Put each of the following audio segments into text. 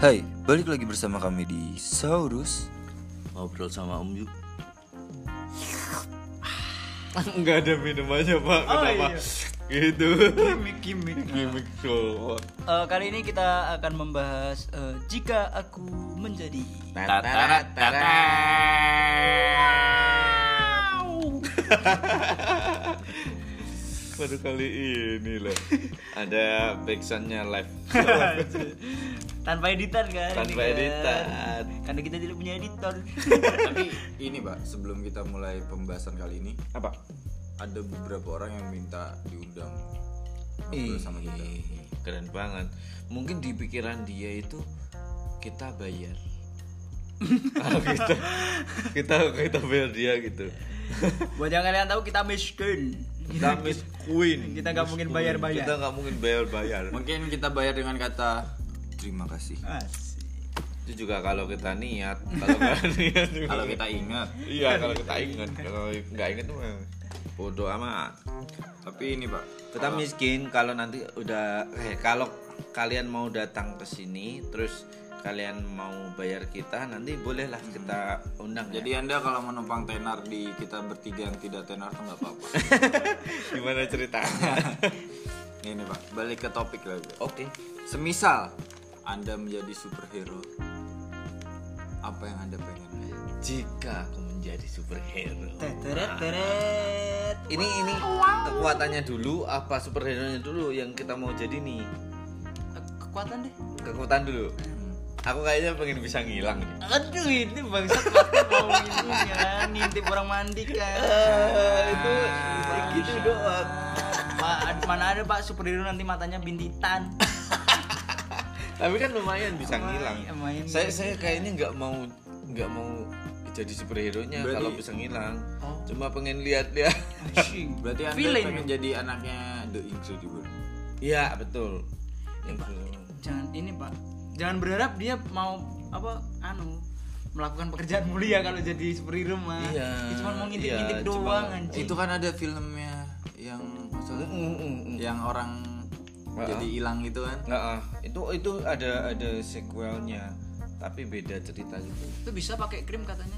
Hai, balik lagi bersama kami di Saurus ngobrol sama Om Yu. Enggak ada minum aja pak, Oh, kenapa? iya. Gitu. Gimik gimik. Gimik so. Eh, kali ini kita akan membahas eh, jika aku menjadi Tatarat Baru kali ini loh Ada backsoundnya live tanpa editan kan? Tanpa ini kan. editan. Karena kita tidak punya editor. Tapi ini pak, sebelum kita mulai pembahasan kali ini Apa? Ada beberapa orang yang minta diundang ngobrol sama kita Keren banget Mungkin di pikiran dia itu Kita bayar Kalau kita kita kita bayar dia gitu Buat yang kalian tahu kita miskin. kita miss queen Kita nggak mungkin bayar-bayar. kita nggak mungkin bayar bayar Mungkin kita bayar dengan kata Terima kasih. Asik. itu juga kalau kita niat kalau niat juga. Kalau kita ingat. Iya kalau kita ingat. Kalau nggak ingat tuh mah bodoh amat. Tapi ini pak. Kita miskin kalau nanti udah eh kalau kalian mau datang ke sini terus kalian mau bayar kita nanti bolehlah kita undang ya. Jadi anda kalau menumpang tenar di kita bertiga yang tidak tenar tuh nggak apa-apa. Gimana ceritanya? Ini pak, balik ke topik lagi. Oke. Semisal Anda menjadi superhero Apa yang anda pengen? jika aku menjadi superhero Teret teret. ini ini kekuatannya dulu apa superhero nya dulu yang kita mau jadi nih Kekuatan deh. kekuatan dulu aku kayaknya pengen bisa ngilang nih Aduh ini bangsat pasti mau ini kan ngintip orang mandi kan. itu gitu doang Ma- mana ada pak superhero nanti matanya bintitan. Tapi kan lumayan bisa ngilang Lumayan. saya saya kayaknya nggak mau nggak mau jadi superhero nya Berarti- kalau bisa ngilang Oh. cuma pengen lihat-lihat Anjing. Berarti anda Villain. pengen jadi anaknya The Incredible iya betul yang jangan ini pak jangan berharap dia mau apa anu melakukan pekerjaan mulia kalau jadi superhero mah Iya, Dia cuma mau ngintip-ngintip iya, doang cuma- anjing Itu kan ada filmnya Yang maksudnya Mm, mm, mm. Yang orang Ah. Jadi hilang gitu kan nggak ah. itu itu ada ada sequelnya tapi beda cerita gitu itu bisa pakai krim katanya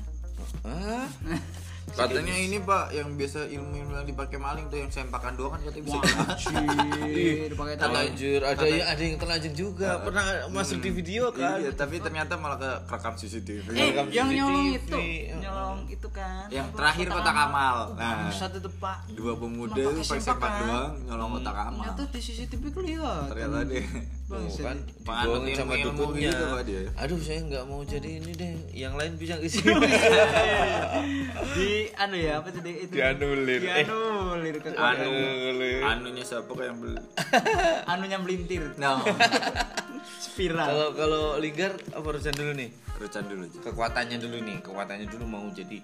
Katanya ini pak Yang biasa ilmu-ilmu yang dipakai maling tuh Yang sempakan doang kan katanya bisa anjir. Pakai tangan terlanjur. ada yang ada yang terlanjur juga. Pernah masuk di video kan? Iya tapi ternyata malah ke kerekam CCTV eh Rekam yang CCTV. nyolong itu. Nyolong itu kan. Yang apa, terakhir kotak amal Nah satu itu pak Dua pemuda itu pakai sempak kan? doang Nyolong kotak amal ternyata di CCTV kelihatan. Ternyata deh kan Penganut dibohongin sama dukunnya. gitu, Pak, dia. aduh saya nggak mau jadi ini deh. Yang lain bisa isi di anu ya apa jadi itu? Dianulir. Eh. dianulir ke Anu. Anunya siapa yang beli? Anunya melintir. No. Spiral. Kalau kalau linggar apa urusan dulu nih? Rucan dulu aja. Kekuatannya dulu nih. Kekuatannya dulu mau jadi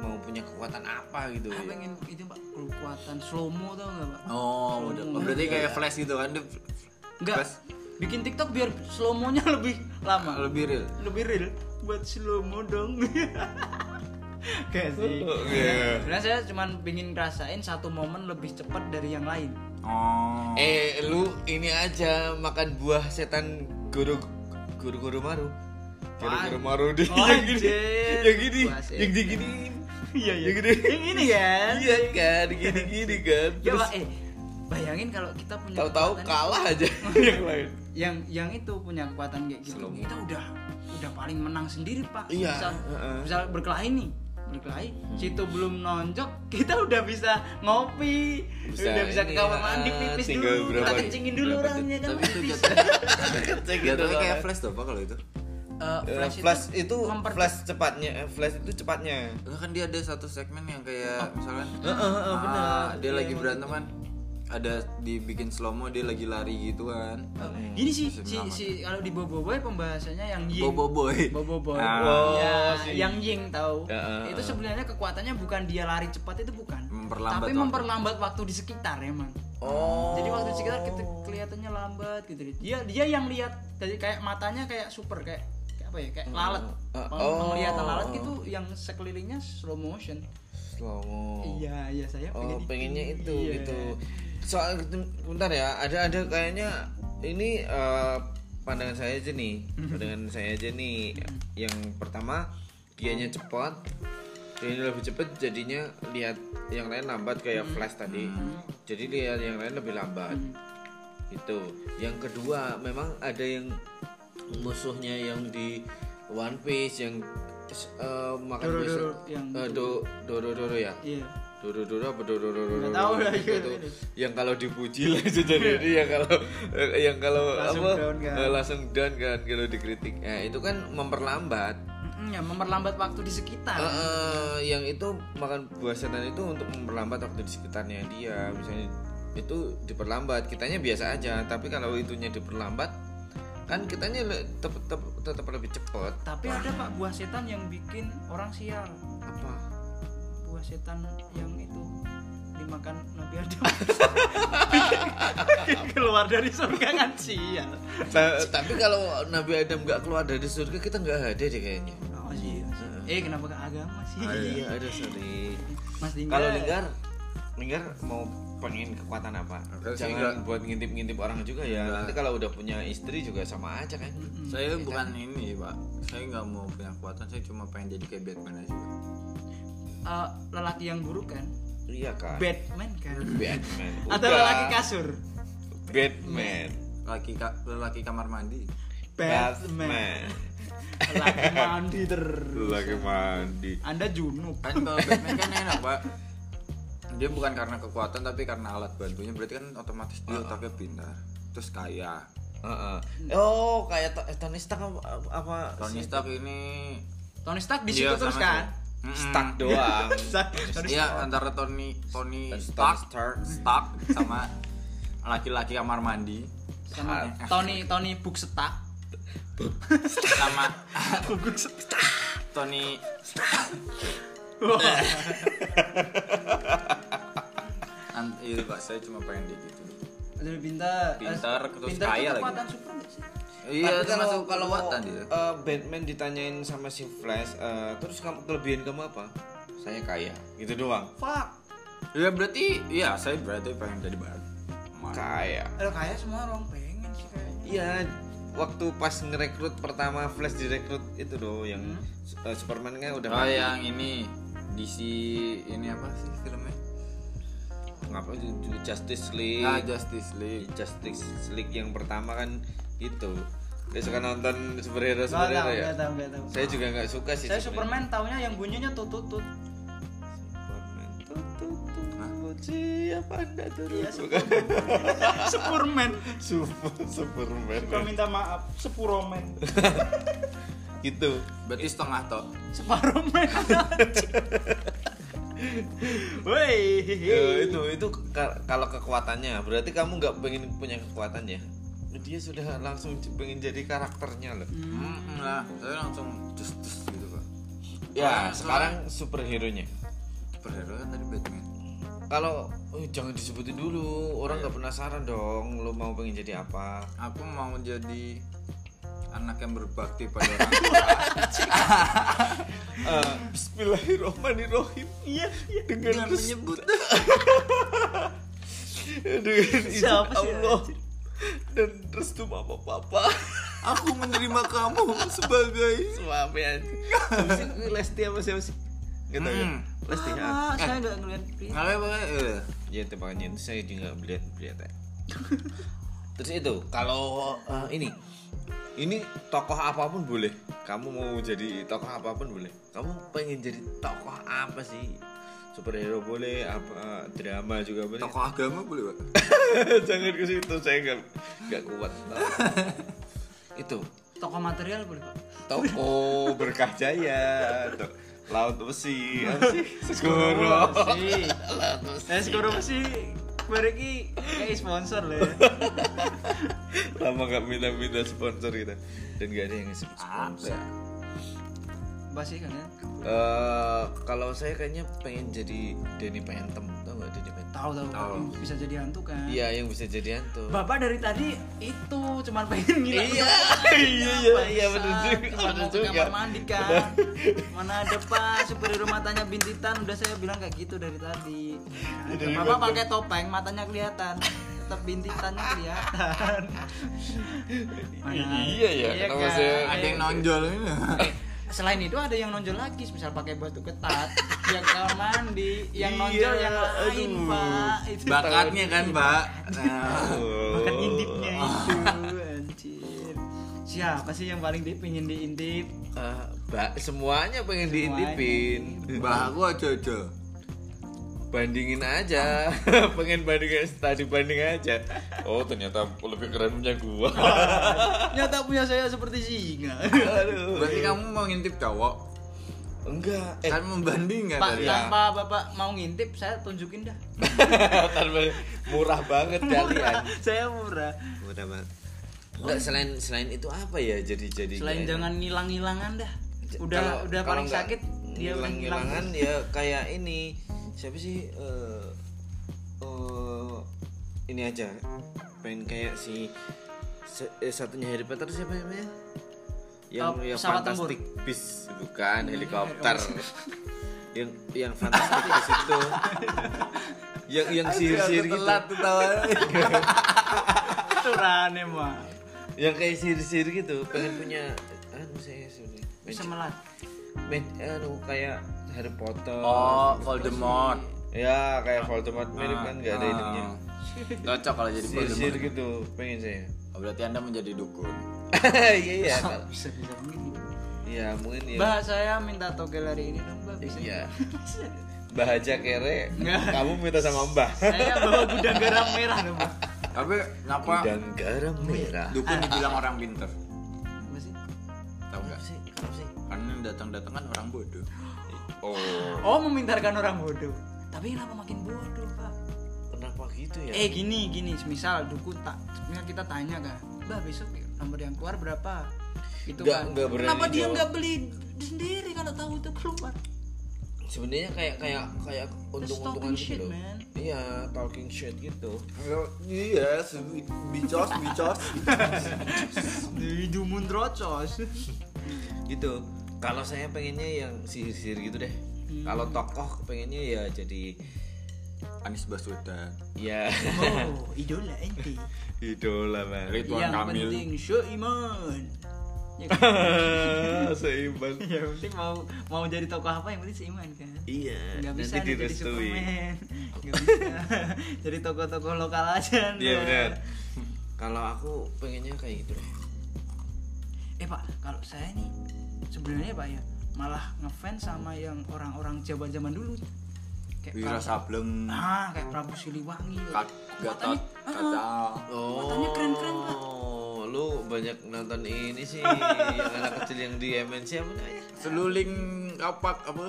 mau punya kekuatan apa gitu Ah, pengen itu pak kekuatan slow mo tau nggak pak? Oh udah. Oh, Berarti kayak flash gitu kan? Dia nggak. Flash. Bikin tiktok biar slow mo nya lebih lama. Lebih real. Lebih real. Buat slow mo dong kayak sih. Oh, iya. sebenarnya saya cuma pengen ngerasain satu momen lebih cepat dari yang lain. Oh. Eh lu ini aja makan buah setan guru guru guru maru. Guru guru maru di Oh, yang gini anjir. yang gini yang diginiin iya yang gini. Yang ini kan? Iya kan? Gini gini kan? Ya terus pak eh bayangin kalau kita punya tahu-tahu kalah aja. Yang lain. Yang yang itu punya kekuatan kayak gitu. Kita udah udah paling menang sendiri pak. Iya, misal, heeh. misal berkelahi nih berkelahi situ belum nonjok kita udah bisa ngopi. Bisa udah bisa ke kamar ah, mandi pipis tinggal dulu. berapa- kita kencingin dulu orangnya kan Tapi itu jatuhnya gitu kayak flash tuh pak kalau itu? Eh, Eh, flash, flash itu memper- flash cepatnya eh, flash itu cepatnya. Enggak kan dia ada satu segmen yang kayak misalkan Heeh, heeh, ah, benar. Dia lagi berantem kan Ada dibikin slow mo dia lagi lari gitu kan. Eh, gini sih si, si kalau di Bobo Boy pembahasannya yang Ying. Bobo boy Bobo Boy Ah. Oh, ya, si- yang Ying tahu Ya, eh, itu sebenarnya kekuatannya bukan dia lari cepat itu bukan. Memperlambat tapi waktu. memperlambat waktu di sekitar emang. Oh. Jadi waktu di sekitar kita kelihatannya lambat gitu. Dia dia yang lihat jadi kayak matanya kayak super kayak, kayak apa ya kayak lalat. Ah, Kalau oh. penglihatan lalat gitu yang sekelilingnya slow motion. Slow mo. Iya iya saya oh pengen pengennya itu Iya. gitu soal bentar ya ada ada kayaknya ini eh, pandangan saya aja nih. Pandangan saya aja nih. Yang pertama dianya cepat dianya lebih cepat jadinya lihat yang lain lambat kayak flash tadi. Jadi lihat yang lain lebih lambat. Itu yang kedua memang ada yang musuhnya yang di One Piece yang eh, makan besok yang eh, do ya? Iya doro doro apa? Doro doro Nggak tahu lah, iya, itu iya. yang kalau dipuji langsung jadi ini yang kalau yang kalau Langsung apa? down kan. eh, langsung down kan kalau dikritik. Nah itu kan memperlambat. Mm-mm, ya memperlambat waktu di sekitar. Eh, eh, yang itu makan buah setan itu untuk memperlambat waktu di sekitarnya dia. Misalnya itu diperlambat kitanya biasa aja. Tapi kalau itunya diperlambat kan kitanya tetap tetap lebih cepat tapi ada pak buah setan yang bikin orang sial. Apa buah setan yang itu dimakan Nabi Adam. Keluar dari surga kan? Sial Ta- tapi kalau Nabi Adam nggak keluar dari surga kita nggak ada deh kayaknya. Oh sih eh kenapa ke agama sih? Iya ada sorry. Mas kalau linggar linggar mau pengen kekuatan apa? Oke, sih, jangan buat ngintip-ngintip orang juga ya. Nggak. nanti kalau udah punya istri juga sama aja kan? Saya bukan ini pak. Saya nggak mau punya kekuatan saya cuma pengen jadi kayak Batman aja Eh, lelaki yang buruk kan? Iya kan? Batman kan? Batman. Atau Udah. lelaki kasur? Batman. Laki ka, lelaki kamar mandi. Batman. Lelaki mandi terus. Lagi mandi. Anda junub. Kan kalau Batman kan enak pak. Dia bukan karena kekuatan tapi karena alat bantunya. Berarti kan otomatis dia otaknya pintar. Terus kaya. Heeh. oh kayak To- Tony Stark apa, apa Tony? Stark ini Tony Stark di Iya, situ terus sama kan. Mm-mm. Stark doang Iya Stark. antara Tony Tony Stark Stark. Stark sama laki-laki kamar mandi. Sama Tony Tony Buksetak sama Tony An- itu pak saya cuma pengen dia gitu lebih pintar Pintar, Eh, terus pintar kaya lagi. kekuatan super sih iya Tapi itu kalau masuk kalau eh, Batman ditanyain sama si Flash eh, terus kamu kelebihan kamu apa? Saya kaya. Gitu doang. Fuck. Ya berarti iya saya berarti pengen jadi Batman kaya. Aduh kaya semua orang pengen sih kayaknya. Iya, waktu pas ngerekrut pertama Flash direkrut itu loh yang eh, Superman kan udah oh mati. yang ini DC ini apa sih filmnya? Ngapa ju- ju- Justice League. ah Justice League. Justice League yang pertama kan itu. Dia suka nonton superhero superhero ya. nggak tahu tahu Saya juga nggak suka sih. saya. Superman taunya yang bunyinya tut tut tut Superman. Tut, tut, siapa anda turun? Iya, Bukan. Superman Super Superman. Suka minta maaf Sepuroman Gitu. berarti setengah toh Separoman Woi Ya, itu itu ka- kalau kekuatannya berarti kamu nggak pengen punya kekuatannya dia sudah langsung j- pengen jadi karakternya loh. Hmm, lah saya langsung just just gitu pak. Ya Soalnya- sekarang superhero nya superhero kan tadi Batman. Kalau eh, jangan disebutin dulu orang nggak penasaran dong lo mau pengen jadi apa? Aku mau jadi anak yang berbakti pada orang tua. Eh, Bismillahirrahmanirrahim. Iya iya. Dengan dengan menyebut. Dengan izin Allah dan restu mama papa aku menerima kamu sebagai suami aja Lesti apa siapa sih Gak tau ya Hmm. Lesti ya ah, Saya nggak ngeliat nggak apa eh. Ya itu makanya saya juga melihat melihat ya. Terus itu kalau eh, ini ini tokoh apa pun boleh. Kamu mau jadi tokoh apa pun boleh. Kamu pengen jadi tokoh apa sih? Superhero boleh, apa drama juga boleh. tokoh agama boleh pak Jangan ke situ, saya nggak nggak kuat. itu Toko material boleh pak toko berkah jaya, laut besi? Segoro. sih Eh sekarang masih Bareki kayak sponsor lah ya. lama gak minta-minta sponsor kita dan gak ada yang ngasih apa? Basi kan ya Eh, kalau saya kayaknya pengen jadi Denny Phantom tau gak Denny Phantom Tahu tahu Tahu. Bisa jadi hantu kan iya yang bisa jadi hantu Bapak dari tadi itu cuman pengen ngilang Iya, iya, iya, Bangsat. iya, bener juga, Cuma juga. kamar mandi kan mana ada pak superhero matanya bintitan udah saya bilang kayak gitu dari tadi. Dari Bapak pakai topeng matanya kelihatan tetap bintitannya kelihatan. Mana? Iya ya, kenapa kan? saya- ada yang nonjol ini Eh, selain itu ada yang nonjol lagi, misal pakai batu ketat, yang kamar mandi, yang nonjol Iya, yang lain, aduh. Pak. Itu bakatnya kan pak nah, Makan intipnya itu, anjir. Siapa sih yang paling dipingin diintip? Ah, Mbak, semuanya pengen Semuanya. diintipin. bah aku aja aja Bandingin aja, pengen bandingin tadi banding aja. Oh ternyata lebih keren punya gua. Nyata punya saya seperti singa. Aduh. berarti kamu mau ngintip cowok Enggak. Eh, kan membandingkan Pak, tadi ya. tanpa Bapak mau ngintip, saya tunjukin dah. tanpa murah banget kalian. saya murah. Murah banget. Enggak selain selain itu apa ya jadi jadi Selain jangan ngilang-ngilangan dah. Udah Kalau- udah kalau paling sakit dia ngilang-ngilangan ya kayak ini siapa sih eh eh, ini aja pengen kayak si se- eh, satunya Harry Potter siapa namanya? Yang Oh, yang fantastic beast bukan helikopter. yang yang fantastic beast itu. Yang yang sihir-sihir gitu. Turane mah. yang kayak sihir-sihir gitu pengen punya anu saya sebenarnya Bisa melat. Mag- anu kayak Harry Potter oh Voldemort Ya kayak Voldemort mirip kan nggak ada Ah. hidungnya. cocok kalau jadi Voldemort gitu pengen saya. oh, berarti anda menjadi dukun Iya iya. Bisa bisa mungkin. Iya mungkin ya. Mbak, saya minta togel hari ini dong, Mbak. Bisa. Iya. Mbah aja kere. Kamu minta sama Mbah. Saya bawa gudang garam merah dong, Mbak. tapi kenapa Dan garam merah. dukun dibilang orang pinter Apa sih? tahu nggak Kenapa sih? Kenapa sih? karena yang datang-datang kan orang bodoh Oh. Oh, memintarkan orang bodoh. Tapi kenapa makin bodoh, Pak? Kenapa gitu ya? Eh gini gini, misal dukun tak, misal kita tanya kan, Mbak besok nomor yang keluar berapa? Gitu Nggak- kan. berani Kenapa dia nggak beli sendiri kalau tahu itu keluar? Sebenarnya kayak kayak kayak untung-untungan gitu man. Iya, talking shit gitu. iya bicos bicos Di jumun trocos. Gitu. Kalau saya pengennya yang sihir-sihir gitu deh. Hmm. Kalau tokoh pengennya ya jadi Anies Baswedan ya Oh, idola ente. idola man. Ridwan yang Kamil penting show iman. Ya, kan? Seimbang. yang penting mau mau jadi tokoh apa yang penting seiman kan. Iya. Nggak bisa nanti jadi. Superman. Nggak bisa. jadi tokoh-tokoh lokal aja. Iya benar. Kalau aku pengennya kayak gitu deh. Eh pak, kalau saya nih sebenarnya pak ya malah ngefans sama yang orang-orang Jawa zaman dulu. Kayak Wira Prabu- Sableng Ah, kayak Prabu Siliwangi. Kat Gatot Matanya- Kaca Matanya keren-keren, Pak. Oh, lu banyak nonton ini sih yang anak kecil yang di MNC apa namanya? seluling kapak apa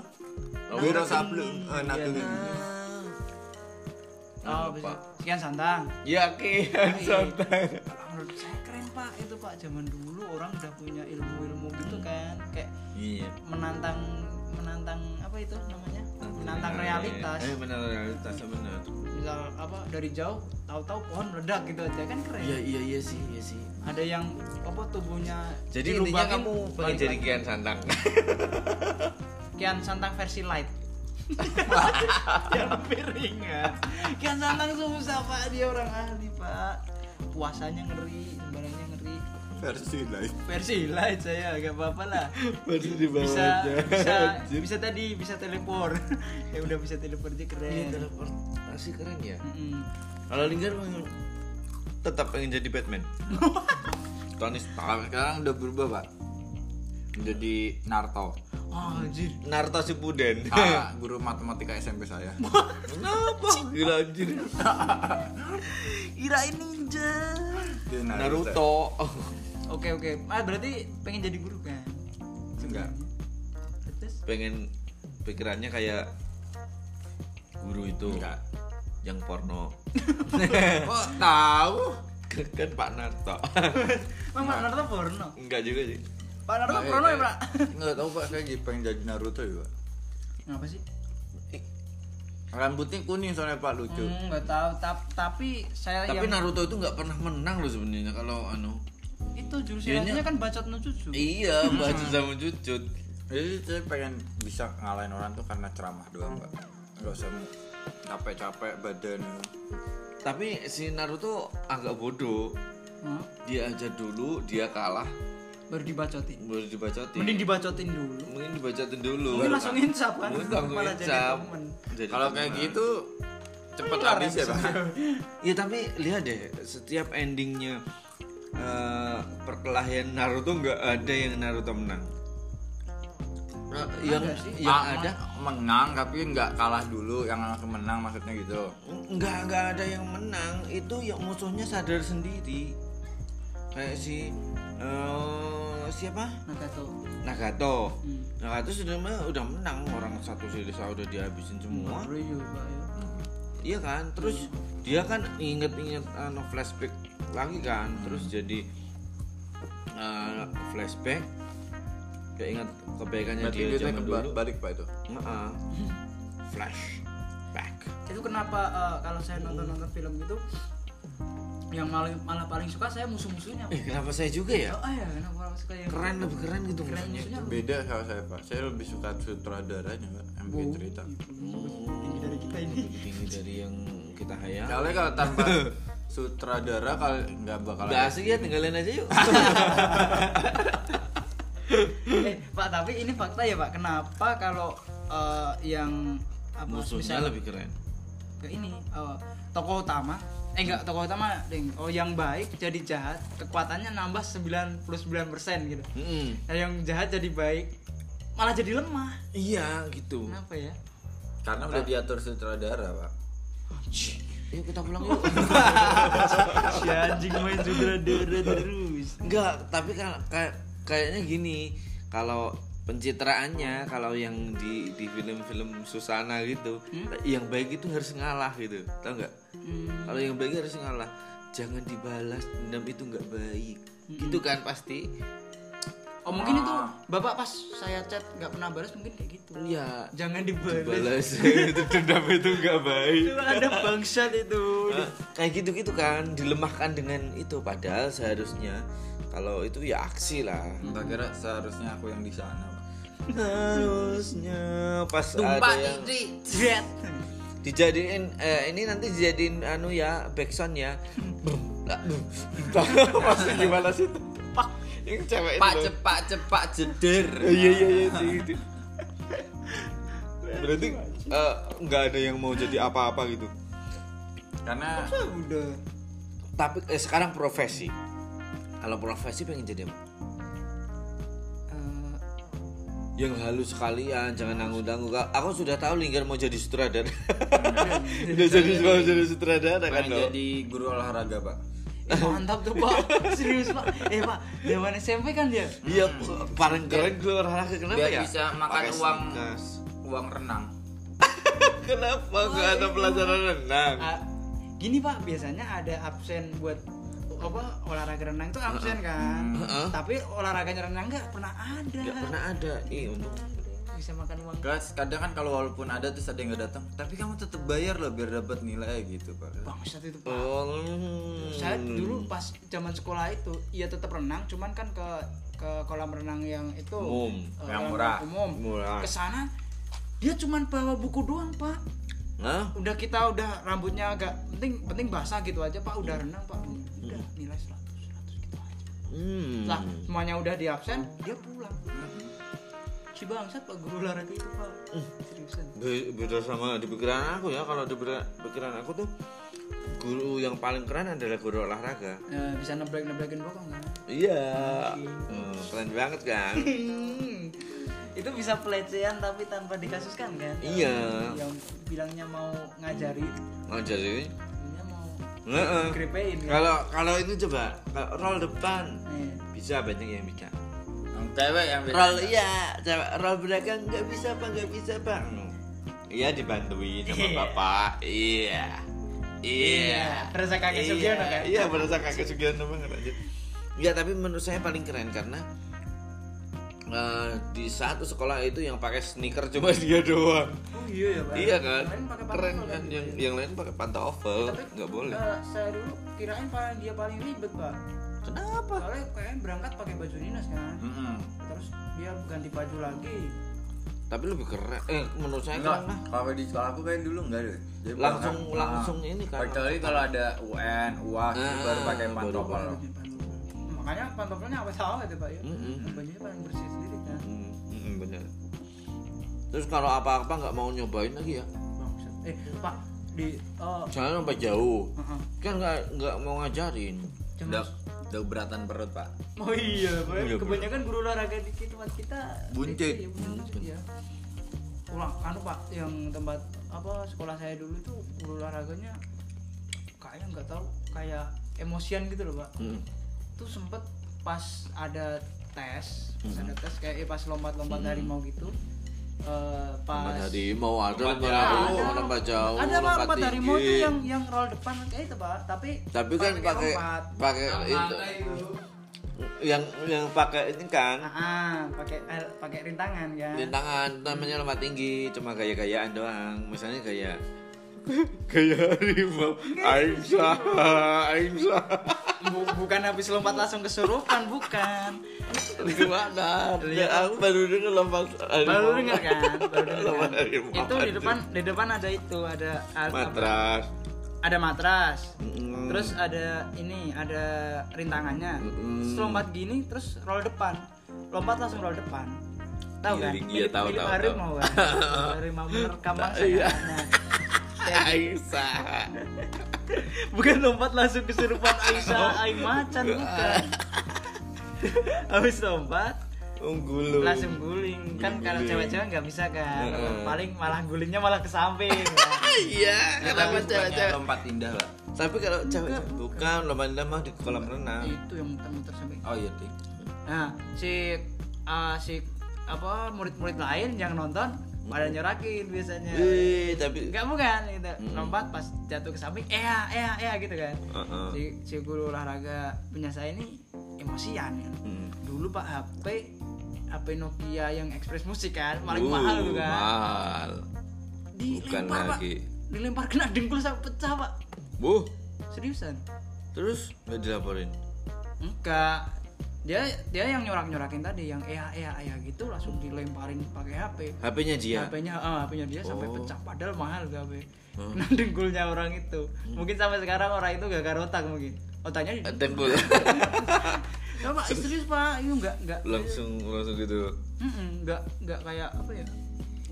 Oh, Wira Sableng eh, Naga Iya. Geni. Oh. Sekian santang. Ya kian santai. Menurut saya keren pak. Itu pak zaman dulu orang udah punya ilmu-ilmu gitu kan. Kayak Iya. menantang menantang apa itu namanya? Menantang realitas. Eh menantang realitas ya benar. misal apa dari jauh tahu-tahu pohon meledak gitu aja kan keren. Iya iya iya sih iya sih. ada yang apa tubuhnya Jadi intinya dilubakin, kamu pengen jadi kian santang. Kian Santang versi light. Yang ringan Kian Santang susah pak. Dia orang ahli pak puasanya ngeri sembarangnya ngeri versi lain versi light saya gak apa-apa lah Baru di bisa bisa bisa tadi bisa teleport ya udah bisa teleport aja Iya keren teleportasi keren ya. Mm-mm. Kalau Linggar pengen- tetap pengen jadi Batman. Tony Stark. sekarang udah berubah pak menjadi Naruto oh anjir Naruto Shippuden. ah, guru matematika SMP saya Kenapa? Gila anjir. kirain ninja Dia Naruto. oke oke ah berarti pengen jadi guru kan enggak terus Pengen pikirannya kayak guru itu enggak yang porno. kok tahu kan Pak Naruto. Emang Pak Naruto porno Enggak juga sih. Pak Naruto porno ya pak? Nggak tahu pak. Saya jadi pengen jadi Naruto ya pak ngapa sih rambutnya kuning soalnya pak lucu. Hmm, nggak tahu. Tap- tapi saya Tapi yang Naruto itu nggak pernah menang loh sebenarnya kalau anu. itu jurus silatnya kan bacot no jutsu Iya, baju sama cucut. jadi saya pengen bisa ngalahin orang tuh karena ceramah doang pak. Nggak usah capek-capek badan. Tapi si Naruto agak bodoh. Hah? dia aja dulu dia kalah baru dibacotin. Baru dibacotin. Mending dibacotin dulu. Mungkin dibacotin dulu. Mungkin langsung insap kan? Mungkin langsung insap. Kalau kayak gitu cepet habis ya, Pak. episode. ya tapi lihat deh setiap endingnya eh, perkelahian Naruto nggak ada yang Naruto menang. Nah, yang Ada sih. yang Ah, ada menang tapi nggak kalah dulu yang langsung menang maksudnya gitu. nggak nggak ada yang menang. Itu yang musuhnya sadar sendiri. Kayak si eh, siapa? Nagato. Nagato. Hmm. Nagato sudah mah- udah menang orang satu series udah dihabisin semua. Ya. iya kan? Terus dia kan inget-inget anu flashback lagi kan? Terus jadi eh, flashback. Keinget kebaikannya Berarti dia dia zaman dulu. balik Pak itu. Heeh. flashback. Itu kenapa eh, kalau saya nonton nonton film itu yang malah malah paling suka saya musuh-musuhnya. Eh kenapa saya juga ya? Oh ya kenapa orang suka yang keren lebih keren gitu keren musuhnya musuhnya. Beda kalau saya Pak. Saya lebih suka sutradaranya Pak yang bikin cerita. ini dari kita ini. Ini dari yang kita hayal. Soalnya kalau tanpa sutradara kalau nggak bakal Udah asik ya tinggalin aja yuk. Eh pak tapi ini fakta ya pak. Kenapa kalau eh, yang apa musuhnya misalnya lebih keren? Ke ini eh, tokoh utama eh enggak tokoh utama ding. Oh yang baik jadi jahat kekuatannya nambah 99% gitu. Mm-mm. nah yang jahat jadi baik malah jadi lemah. Iya gitu. Kenapa ya? Karena udah diatur sutradara Pak. yuk kita pulang yuk. Si anjing main sutradara terus. Enggak, tapi kan kayak kayaknya gini, kalau pencitraannya kalau yang di di film-film Susana gitu, yang baik itu harus ngalah gitu. Tahu nggak? Hmm. Kalau yang baik harus ngalah. Jangan dibalas, dendam itu nggak baik. Gitu kan pasti. oh mungkin itu bapak pas saya chat nggak pernah balas mungkin kayak gitu Iya. jangan dibalas Balas itu dendam itu nggak baik. itu ada bangsat itu Nah, kayak gitu-gitu kan dilemahkan dengan itu padahal seharusnya kalau itu ya aksi lah Tak kira seharusnya aku yang di sana Pak. Harusnya pas tumpah ada yang jet dijadiin eh, ini nanti dijadiin anu ya backsound ya. Pasti gimana sih itu? Pak. Yang cewek itu Pak cepak cepak jeder. iya iya iya itu, itu. berarti eh, nggak ada yang mau jadi apa-apa gitu? Karena udah? Tapi eh, sekarang profesi. Kalau profesi pengen jadi apa yang halus sekalian jangan nanggung-nanggung aku sudah tahu Linggar mau jadi sutradara. Udah jadi mau jadi sutradara kan jadi guru olahraga Pak. eh, mantap tuh pak. Serius pak. Eh pak zaman SMP kan dia? Iya paling keren gue olahraga kenapa Biar ya? bisa makan Pakai uang sneakers. uang renang. kenapa gak ada pelajaran renang? Ah, gini pak. Biasanya ada absen buat apa olahraga renang itu absen kan Heeh. tapi olahraganya renang nggak pernah ada Gak pernah ada ih untuk bisa makan uang Guys, kadang kan kalau walaupun ada terus ada yang nggak datang, tapi kamu tetap bayar loh biar dapat nilai gitu pak. bangsat itu pak oh saya dulu pas zaman sekolah itu ya tetap renang cuman kan ke ke kolam renang yang itu Umum. eh, Yang murah. umum Murah. ke sana dia cuman bawa buku doang pak Hah? udah kita udah rambutnya agak penting penting basah gitu aja pak udah renang pak nilai 100 100 gitu aja. Hmm. lah semuanya udah di absen dia pulang. Si bangsat pak guru olahraga itu pak? Seriusan. Be- beda sama di pikiran aku ya kalau di pikiran aku tuh guru yang paling keren adalah guru olahraga. Eh, bisa neblek neblekin bokong kan? Iya. Hmm, keren banget kan? Itu bisa pelecehan tapi tanpa dikasuskan kan? Iya. yang bilangnya mau ngajari. Mau Heeh. grepein kan kalau kalau itu coba roll depan Eh, bisa banyak yang bisa Yang cewek yang bisa. roll iya coba roll belakang nggak bisa pak nggak bisa pak iya dibantuin sama Iya. bapak iya iya Berasa kakek Sugiono kan? iya berasa kakek Sugiono banget aja ya tapi menurut saya paling keren karena eh, di satu sekolah itu yang pakai sneaker cuma dia doang. Oh iya ya pak. Iya kan? Yang lain pakai keren pantofel kan yang ya. yang lain pakai pantofel. Nggak boleh. eh, saya dulu kirain paling dia paling ribet pak. Kenapa? Soalnya kayaknya berangkat pakai baju dinas kan? Mm-mm. terus dia ganti baju lagi. Tapi lebih keren. Eh menurut saya Enggak, keren kalau di sekolah aku kayak dulu enggak deh. Jadi langsung bahkan- langsung ini kan? Kecuali kalau ada UN, UAS itu Ah, baru pakai baru pantofel. Makanya pantoffelnya apa salah itu pak ya Mm-mm. bajunya paling bersih sendiri kan Hmm, hmm, bener terus kalau apa-apa nggak mau nyobain lagi ya Bangsat. eh pak di oh jangan sampai jauh uh-uh. kan nggak nggak mau ngajarin Udah, udah beratan perut, Pak. oh iya pak Iya, kebanyakan guru olahraga di tempat kita Buncit. iya, buncit ya ulang anu pak yang tempat apa sekolah saya dulu tuh guru olahraganya kayak nggak tahu kayak emosian gitu loh pak Hmm. Tuh sempet pas ada tes pas Hmm. ada tes kayak eh, pas lompat-lompat harimau gitu eh, pas lompat harimau ada Lompat lompat jauh. harimau lompat jauh ada lompat tinggi. harimau tuh yang yang roll depan kayak itu pak tapi tapi kan pakai lompat. pakai itu yang yang pakai ini kan Ah, ah, pakai eh, pakai rintangan kan rintangan namanya lompat tinggi cuma gaya-gayaan doang misalnya gaya gaya harimau Aisyah Aisyah Bu- bukan habis lompat langsung kesurupan bukan. Gimana ya, aku baru dengar lompat. Harimau baru dengar kan baru dengar kan? itu di depan di depan ada itu ada ada- matras. Ada matras. Mm. terus ada ini ada rintangannya. Mm. terus lompat gini terus roll depan. Lompat langsung roll depan. Tahu kan? Iya, iya, tahu, tahu, harimau kan? Harimau menerkam mangsa Kan? Aisyah. Bukan lompat langsung kesurupan Aisyah. Aing macan bukan. Habis lompat unggul langsung guling. Kan kalau cewek-cewek nggak bisa kan. Heeh. paling malah gulingnya malah ke samping. Kan? iya kenapa Bukannya cewek-cewek? lompat. Indah, Pak. tapi kalau cewek bukan. lompat indah mah di kolam renang. Itu yang muter-muter samping Oh iya, Tik. nah si ah, si apa murid-murid lain yang nonton pada nyorakin biasanya Wih, tapi Enggak bukan gitu. Lompat pas jatuh ke samping, eh eh eh gitu kan. Heeh. Si, si guru olahraga punya saya ini emosian ya. Hmm. Dulu Pak HP HP Nokia yang Express Musik kan, paling Uh, mahal tuh kan. mahal bukan Dilempar, Pak. lagi Dilempar kena dengkul sampai pecah, Pak. buh Seriusan? terus nggak dilaporin Enggak. Dia dia yang nyorak-nyorakin tadi yang eh eh eh gitu langsung dilemparin pakai HP. HP-nya dia HP-nya ah, HP-nya dia sampai Oh. pecah padahal mahal tuh HP. Hmm. Nah, dengkulnya orang itu. Mungkin sampai sekarang orang itu gak otak mungkin. Otaknya dengkul Coba serius Pak, itu enggak enggak langsung langsung gitu Mm-mm, enggak enggak kayak apa ya?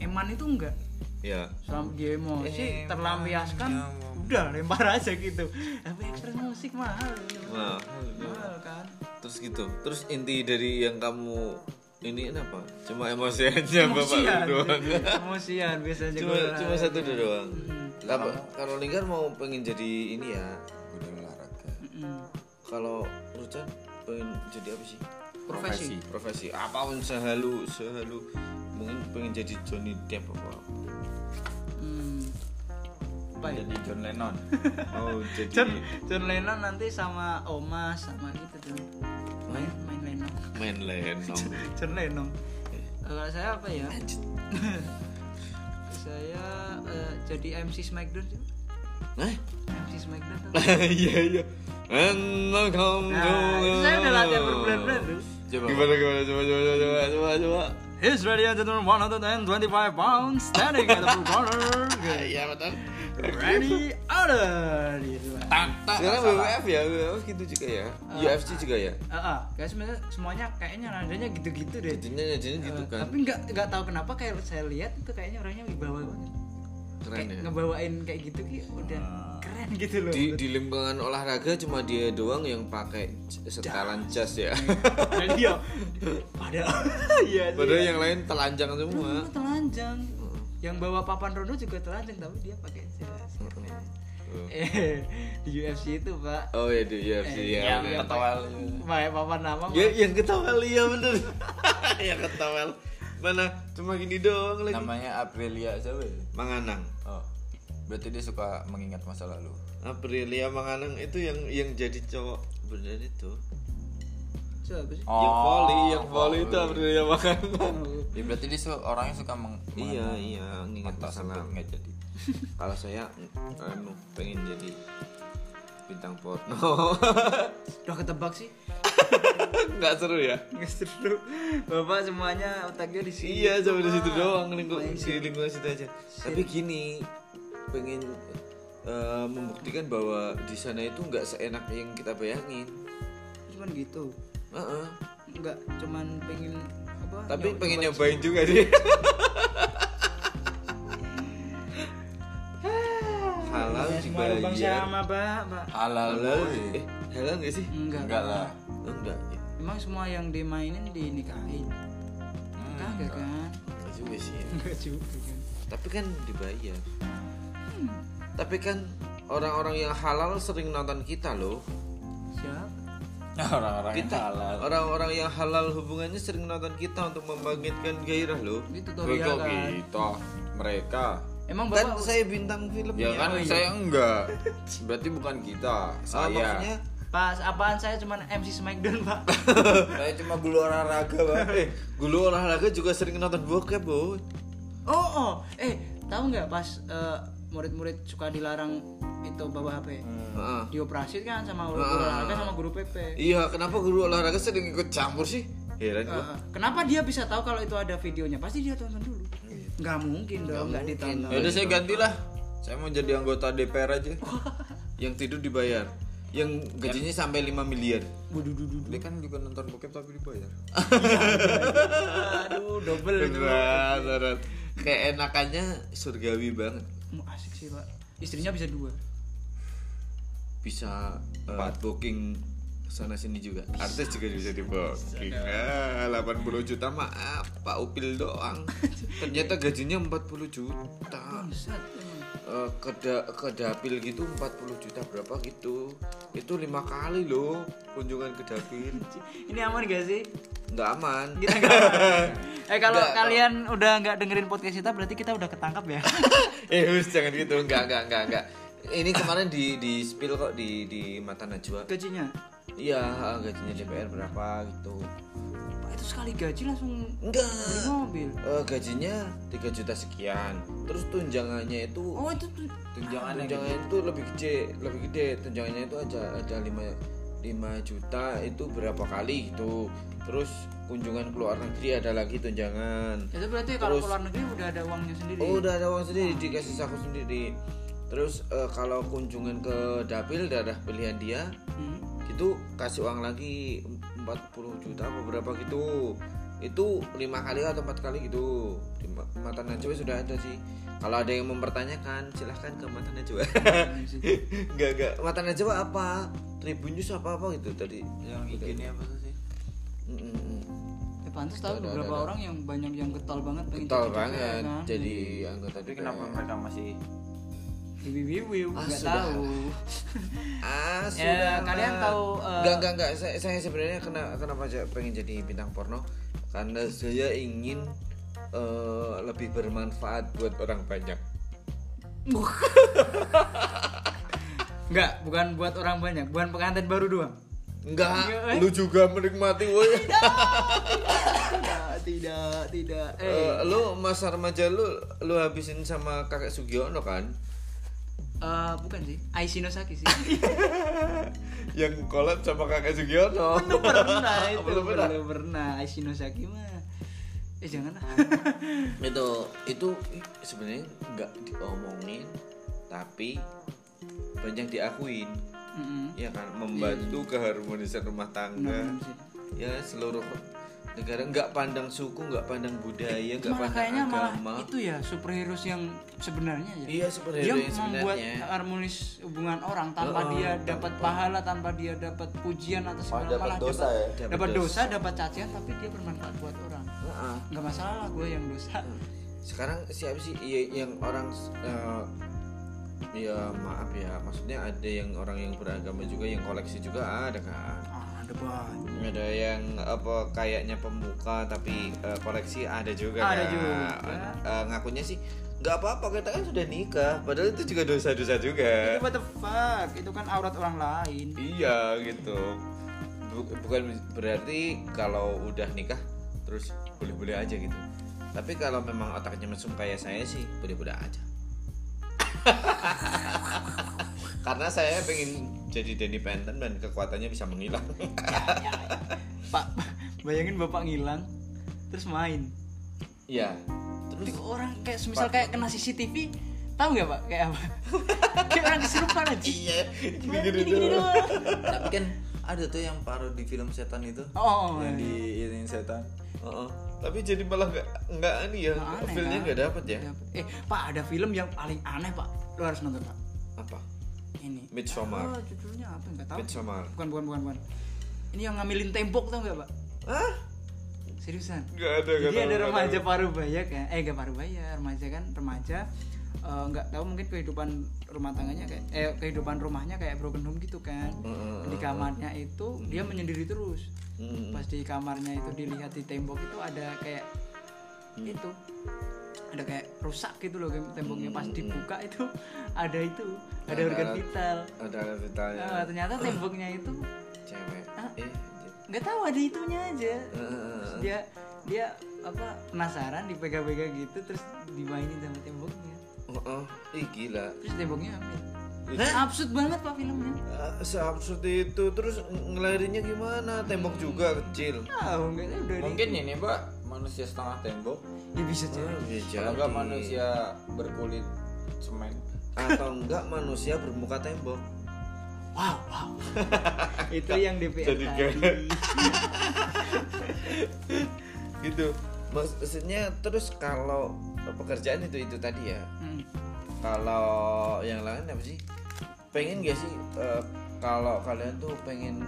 Eman itu enggak. Ya Selama dia emosi Eman, terlampiaskan ya udah lempar aja gitu. HP Express musik mahal. Mahal. Mahal kan. terus gitu terus inti dari yang kamu ini apa cuma emosi aja bapak doang Emosian biasanya cuma gua- cuma satu doang apa kalau Linggar mau pengen jadi ini ya Guru olahraga. Mm-mm. kalau Rucan pengen jadi apa sih Profesi. profesi apa pun sehalu sehalu mungkin pengen jadi Johnny Depp apa Hmm. Apa ya? Jadi John Lennon. oh jadi John, John Lennon nanti sama Oma sama gitu tuh. Main main Lennon. Main lenong John Lennon. Eh, kalau saya apa ya? Saya eh, jadi MC Smackdown eh? MC Smackdown iya iya. Enak kamu nah saya udah latihan berbulan-bulan tuh. Coba. gimana gimana coba coba coba coba coba His ready and gentlemen 125 pounds standing at the blue corner. Iya betul. Ready order. Gitu Pak. sekarang WWF ya WWF gitu juga ya. UFC juga ya? Ah, ah, guys sebenarnya semuanya kayaknya nadanya gitu-gitu deh. Jadinya jadinya gitu Eh, kan. tapi nggak nggak tahu kenapa kayak saya lihat itu kayaknya orangnya wibawa banget keren kayak ya. ngebawain kayak gitu ki udah keren gitu loh. Di di lingkungan olahraga cuma dia doang yang pakai setelan jas. ya. Dan dia padahal iya sih. padahal yang lain telanjang semua. Hmm, telanjang. Yang bawa papan rondo juga telanjang tapi dia pakai jas eh di UFC itu pak. Oh ya di UFC Eh, ya yang- Ketawal. pakai papan nama ya yang ketawel iya bener. Yang ketawel mana? Cuma gini doang lagi. Namanya Aprilia siapa ya? Manganang. Oh. Berarti dia suka mengingat masa lalu. Aprilia Manganang itu yang yang jadi cowok bener itu. Siapa sih? Yang volley yang Oh, volley itu Aprilia Manganang. Ya berarti dia su- orangnya suka meng iya iya nginget masa lalu. nggak jadi. kalau saya anu pengen jadi bintang porno udah ketebak sih nggak seru ya Nggak seru. Bapak semuanya otaknya di sini. iya cuma di situ doang lingkup Main si lingkungan situ aja tapi gini pengen eh, membuktikan bahwa di sana itu nggak seenak yang kita bayangin Cuman gitu. Heeh. Enggak cuman pengen apa? tapi pengen nyoba- nyobain juga sih Ya, semua lubang dibayar sama, Pak, Pak. halal halal eh halal nggak sih Enggak. enggak lah enggak Emang semua yang dimainin dinikahin. Hmm, Kagak kan? Enggak juga sih ya. Enggak juga kan. tapi kan dibayar tapi kan orang-orang yang halal sering nonton kita loh Siapa? orang-orang yang kita halal orang-orang yang halal hubungannya sering nonton kita untuk membangkitkan gairah loh Itu kok kan. kita mereka Emang kan Bapak saya bintang filmnya ya kan Oh, iya. saya enggak berarti bukan kita Ah, saya maksudnya Pas apaan saya cuman MC Smackdown, Pak. saya cuma gulu olahraga bang eh gulu olahraga juga sering nonton bokep boy Oh, oh. Eh, tahu nggak pas eh, murid-murid suka dilarang itu bawa HP? Heeh. Dioperasi kan sama guru Ah. olahraga sama guru PP. iya kenapa guru olahraga sering ikut campur sih heran gua Eh, kenapa dia bisa tahu kalau itu ada videonya? Pasti dia tonton dulu. Nggak mungkin dong, nggak ditonton. ya udah saya gantilah saya mau jadi anggota DPR aja yang tidur dibayar yang gajinya sampai 5 miliar Waduh, duh, duh. dia kan juga nonton bokep tapi dibayar Aduh, double itu. kayak enakannya surgawi banget Mau asik sih, Pak. Istrinya bisa dua. bisa uh, booking sana sini juga. Artis juga bisa di booking ah, 80 juta mah apa upil doang. Ternyata gajinya 40 juta. Eh, ke da- ke dapil gitu 40 juta berapa gitu. Itu lima kali loh kunjungan ke dapil. Ini aman gak sih? nggak aman. Kita nggak aman. Eh kalau Nggak, kalian udah nggak dengerin podcast kita berarti kita udah ketangkap ya. eh Hus, jangan gitu. Enggak enggak enggak enggak ini kemarin di di spill kok di di mata Najwa. Gajinya. iya gajinya DPR berapa gitu. Pak itu sekali gaji langsung enggak. beli mobil. Eh, gajinya 3 juta sekian. Terus tunjangannya itu Oh itu tuh. tunjangannya tunjangannya itu lebih gede lebih gede. Tunjangannya itu aja ada 5 5 juta itu berapa kali gitu. Terus kunjungan ke luar negeri ada lagi tunjangan. Itu berarti kalau Terus- ke luar negeri udah ada uangnya sendiri. oh udah ada uang sendiri dikasih saku sendiri terus eh, kalau kunjungan ke dapil daerah pilihan dia Hmm. itu kasih uang lagi 40 juta apa berapa gitu. Itu lima kali atau empat kali gitu. Di Ma- mata najwa sudah ada sih. Kalau ada yang mempertanyakan silahkan ke mata najwa. Enggak enggak mata najwa apa? Tribun news apa apa gitu tadi. Yang IG-nya apa sih? Mm, mm. Ya, pantas tahu Ada, beberapa ada, ada. orang yang banyak yang getol banget pengen Getol jadi banget DPR, kan? jadi anggota tapi kenapa mereka masih Wiwi wiwi Ah, nggak tahu. ah Ya, sudah kalian lah. tahu, enggak enggak enggak saya, saya sebenarnya kena kenapa pengen jadi bintang porno karena saya ingin eh, lebih bermanfaat buat orang banyak Enggak, bukan buat orang banyak, bukan pengantin baru doang. enggak Enggak, eh? lu juga menikmati woi Tidak, tidak, tidak. Eh, Eh, lu masa remaja lu lu habisin sama kakek Sugiono kan eh, bukan sih, Aishinosaki sih. yang kolab sama kakek Sugiono belum pernah itu, Belum pernah. belum pernah. Aishinosaki mah. Eh jangan lah. itu itu sebenarnya nggak diomongin tapi banyak diakuin Mm-mm. ya kan membantu keharmonisan rumah tangga Benar-benar sih. ya seluruh negara nggak pandang suku nggak pandang budaya nggak malah pandang kayaknya malah agama. itu ya superhero yang sebenarnya ya. Iya seperti dia yang membuat sebenarnya. harmonis hubungan orang tanpa Oh, dia tanpa- dapat pahala tanpa dia dapat pujian atau segala dapat malah dosa dapat, ya? Dapat dapat dosa. dapat cacian tapi dia bermanfaat buat orang. Heeh. nggak masalah gue yang dosa. Sekarang siapa sih? Iya, yang orang eh, ya maaf ya maksudnya ada yang orang yang beragama juga yang koleksi juga ada kan ada banyak ada yang apa kayaknya pemuka tapi eh, koleksi ada juga Ada kan. juga. Eh, ngakunya sih nggak apa-apa kita kan sudah nikah. Padahal itu juga dosa-dosa juga. Itu what the fuck? Itu kan aurat orang lain. Iya gitu. Bu- bukan berarti kalau udah nikah terus boleh-boleh aja gitu. Tapi kalau memang otaknya mesum kayak saya sih boleh-boleh aja karena saya pengen jadi Danny Phantom dan kekuatannya bisa menghilang Pak, bayangin bapak ngilang terus main. Iya Terus orang kayak semisal kayak kena CCTV, tahu nggak pak kayak apa? kayak orang kesurupan aja. iya Main gini-gini doang. tapi kan ada tuh yang parodi film setan itu Oh, yang iya. di ini setan Heeh. tapi jadi malah nggak nggak ini ya kan? nggak dapet ya Eh, Pak ada film yang paling aneh pak. Lu harus nonton pak. apa Ini. Midsommar. Oh, judulnya apa? Nggak tahu. Midsommar Bukan, bukan, bukan, bukan. Ini yang ngambilin tembok tau nggak pak? ah Seriusan. nggak ada Jadi nggak ada tahu, remaja tahu. parubaya kan? Eh gak parubaya, remaja kan remaja eh, nggak tahu mungkin kehidupan rumah tangganya kayak eh kehidupan rumahnya kayak broken home gitu kan. Di kamarnya itu dia menyendiri terus. Mm. Pas di kamarnya itu dilihat di tembok itu ada kayak itu ada kayak rusak gitu loh temboknya. Pas dibuka itu ada itu. Ada Ada organ vital. ada vitalnya Nah, ternyata temboknya itu cewek. Ah. eh nggak tahu ada itunya aja. Heeh. dia dia apa penasaran dipegang-pegang gitu terus dimainin sama temboknya. Oh, oh. ih gila. Terus temboknya ambil Hah? absurd banget pak filmnya. Ah, seabsurd itu. Terus ng- ngelarinya gimana? Tembok juga kecil. Nggak tahu dari mungkin ini pak manusia setengah tembok. Ya bisa Ah, jadi bisa kalau enggak manusia berkulit semen. Atau enggak manusia bermuka tembok. Wow wow. Itu yang DPR Jadi gitu. Maksudnya terus kalau pekerjaan itu itu tadi ya? Hmm. kalau yang lain apa sih? Pengen gak sih eh, kalau kalian tuh pengen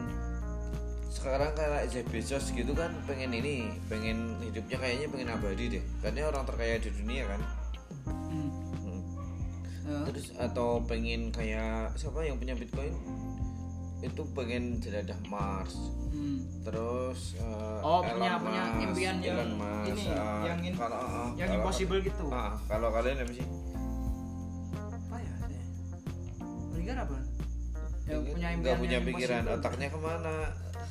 sekarang kayak Jeff Bezos gitu kan pengen ini pengen hidupnya kayaknya pengen abadi deh. Karena orang terkaya di dunia kan. Hmm. Hmm. Terus atau pengen kayak siapa yang punya bitcoin? Itu pengen jelajah Mars. Hmm. terus eh, Oh, Elon punya- punya Musk, impian yang Musk, ini, ah, yang in- kalau ah, yang kalau- impossible gitu. Ah, kalau kalian apa sih? Apa ya saya apa? Yang punya impian punya yang pikiran impossible. otaknya ke mana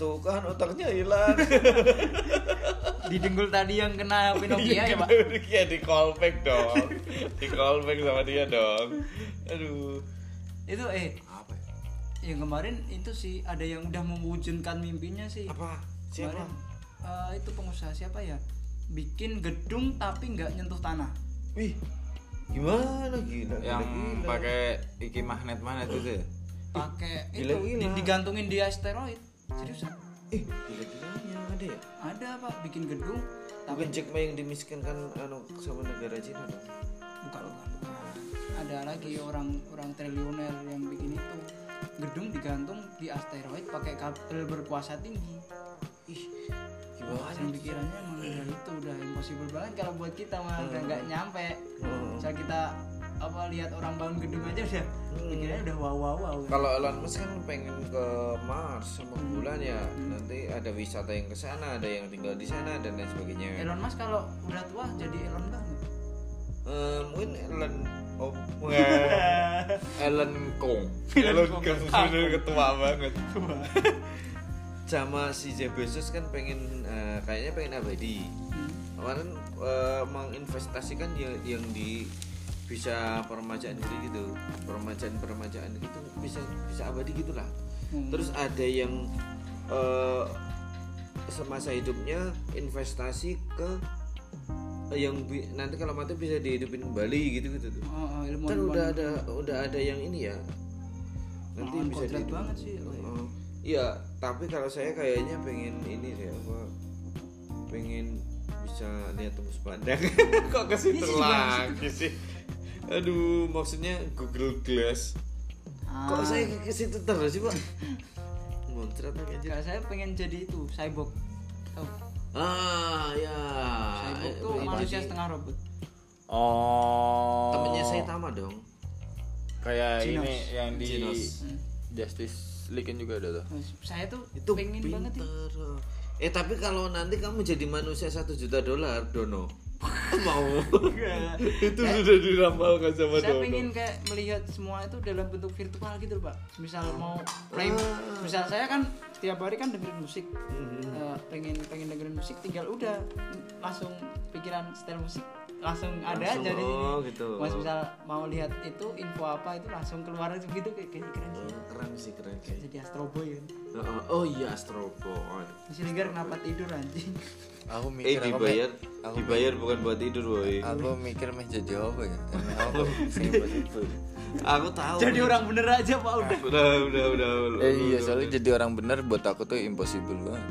tuh kan otaknya hilang. Di dengkul tadi yang kena Pinocchio ya pak? Iya di callback dong. Di callback sama dia dong. Aduh. Itu eh apa ya? yang kemarin itu sih ada yang udah mewujudkan mimpinya sih. Apa? Siapa? Kemarin, eh, itu pengusaha siapa ya? Bikin gedung tapi nggak nyentuh tanah. Wih gimana? Gila yang gila, gila. pakai iki magnet mana itu tuh ya? Pakai itu di- digantungin di asteroid seriusan ih gila gilanya ada ya? Ada pak. Bikin gedung tapi bukan Jack Ma yang dimiskinkan anu sama negara Cina dong bukan bukan bukan. Ada lagi orang orang triliuner yang bikin itu. Gedung digantung di asteroid pakai kabel berkuasa tinggi. Ih gimana yang pikirannya emang udah itu udah impossible banget kalau buat kita mah udah nggak nyampe. Hmm. misal kita apa lihat orang bangun gedung aja udah pikirannya udah wow wow wow Kalau Elon Musk kan pengen ke Mars sama ke bulan ya. Nanti ada wisata yang ke sana, ada yang tinggal di sana dan lain sebagainya. Elon Musk kalau udah tua jadi Elon banget Eh, mungkin Elon oh Ellen Kong Elon kan bener ketua banget. sama si Jeff Bezos kan pengen eh, kayaknya pengen abadi. Hmm. Kemarin eh, menginvestasikan yang yang di bisa permajaan gitu gitu permajaan permajaan gitu bisa bisa abadi gitulah. Hmm. terus ada yang eh, semasa hidupnya investasi ke yang bi- nanti kalau mati bisa dihidupin kembali gitu gitu tuh. Oh, oh, ilmu kan udah ada udah ada yang ini ya. Nanti Oh, bisa dihidupin. banget sih, lo ya. Oh, iya tapi kalau saya kayaknya pengen ini sih apa pengen bisa lihat tembus pandang. Kok ke situ. lagi sih aduh maksudnya Google Glass. Kok Ah. saya ke situ terus sih pak? Montret aja Kalau saya pengen jadi itu cyborg. Tahu? Ah ya. Cyborg tuh manusia setengah robot. Oh. Temennya saya Tama dong. Kayak Genos. ini yang di Genos. Hmm. Justice League juga ada tuh. Saya tuh itu pengen banget ya. Eh tapi kalau nanti kamu jadi manusia satu juta dolar dono. Mau. Itu sudah diramalkan sama saya dono. pengen kayak melihat semua itu dalam bentuk virtual gitu pak. Misal mau frame. Ah. misal saya kan tiap hari kan dengerin musik. Mhm. Eh, pengen pengen dengerin musik tinggal udah langsung pikiran setel musik langsung ada Langsung, aja di sini. oh, gitu. Mas misal mau lihat itu info apa itu langsung keluar gitu kayak kayaknya keren sih. keren sih keren sih Jadi Astro Boy kan. oh, oh iya Astro Boy Masih ligar kenapa tidur anjing? aku eh mikir aku dibayar meh- aku dibayar bukan buat tidur boy aku mikir meh jadi apa ya impossible aku tahu Jadi orang bener aja Pak udah. udah udah udah, udah eh iya soalnya jadi orang bener buat aku tuh impossible banget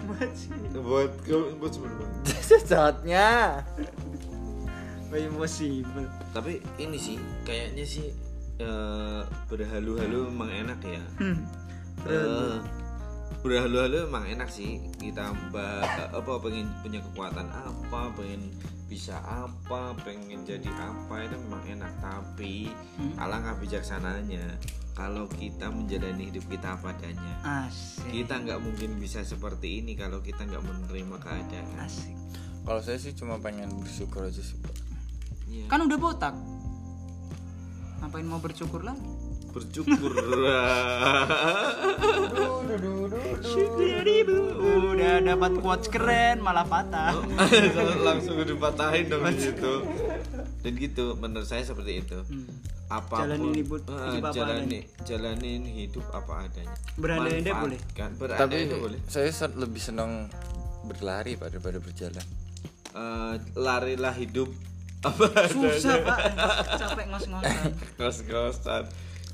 buat kamu buat sebenarnya sesatnya Wah, impossible. tapi ini sih kayaknya sih eh, berhalu-halu memang enak ya Hmm. Eh, berhalu-halu emang enak sih kita mbak apa pengen punya kekuatan apa pengen bisa apa pengen jadi apa itu memang enak tapi Hmm. alangkah bijaksananya kalau kita menjalani hidup kita apa adanya Asik. kita nggak mungkin bisa seperti ini kalau kita nggak menerima keadaan Asik. kalau saya sih cuma pengen bersyukur aja sih Iya. Kan udah botak. Ngapain mau bersyukur lagi? bersyukur Udah dapat quotes keren malah patah. langsung dipatahin dong di situ dan gitu menurut saya seperti itu Hmm. apa pun Jalanin hidup- eh, hidup apa jalani jalanin hidup apa adanya Berandai-andai boleh? kan tapi itu boleh saya lebih senang berlari daripada berjalan Eh, larilah hidup apa? Susah pak, capek ngos-ngosan. ngos-ngosan.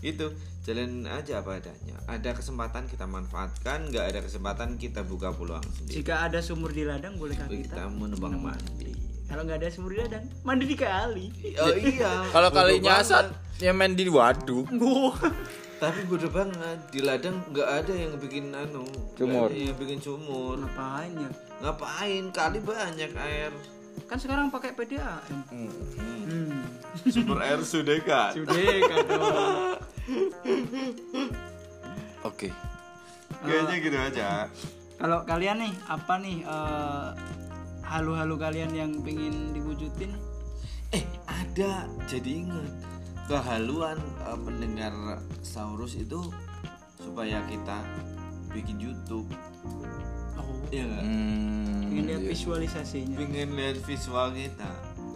Itu jalan aja apa adanya. Ada kesempatan kita manfaatkan nggak ada kesempatan kita buka peluang sendiri. Jika ada sumur di ladang, bolehkah kita kita? menebang mandi? Kalau nggak ada sumur di ladang, mandi di kali. oh iya. Kalau kali nyasar ya main di waduk. Tapi bodoh banget di ladang nggak ada yang bikin anu ada yang bikin sumur. Ngapain ya? ngapain? Kali banyak air Kan sekarang pakai PDAM. Hmm. sumber air sudah kan Sudah kado. oke kayaknya gitu aja Kalau kalian nih, apa nih eh, halu-halu kalian yang pengen diwujudin? eh ada jadi ingat kehaluan eh, pendengar Saurus itu supaya kita bikin YouTube Oh, ya nggak hmm, pengen lihat iya. visualisasinya. pengen lihat visual kita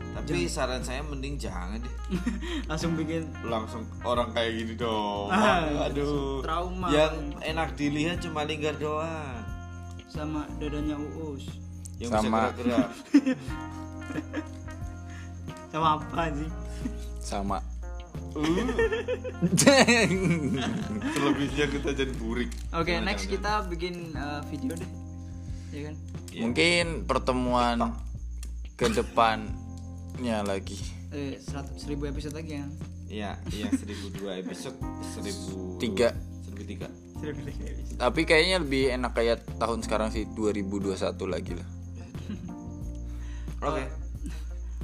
tapi saran saya mending jangan deh Langsung bikin langsung orang kayak gini dong Ah, aduh trauma. yang enak dilihat cuma lingkar doang sama dadanya Uus. yang Sama. bisa gerak-gerak Sama apa sih? sama selebihnya kita jadi burik Oke, Jangan, next jangan. kita bikin eh, video deh. Ya kan? mungkin pertemuan ke depannya lagi Eh, 100 seribu episode lagi ya. Iya, iya 1002 episode 1000 Tiga. 1003. Seribu episode. tapi kayaknya lebih enak kayak tahun sekarang sih 2021 lagi lah Oke.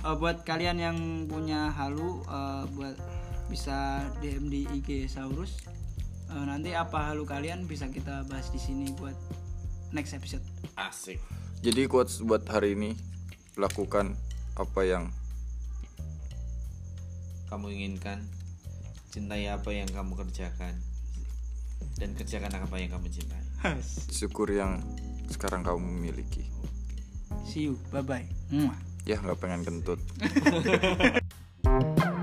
Eh, buat kalian yang punya halu eh, buat bisa DM di IG Saurus. Eh, nanti apa halu kalian bisa kita bahas di sini buat next episode. Asik. jadi quotes buat hari ini lakukan apa yang Kamu inginkan cintai apa yang kamu kerjakan dan kerjakan apa yang kamu cintai. syukur yang sekarang kamu miliki See you. Bye bye. ya nggak pengen kentut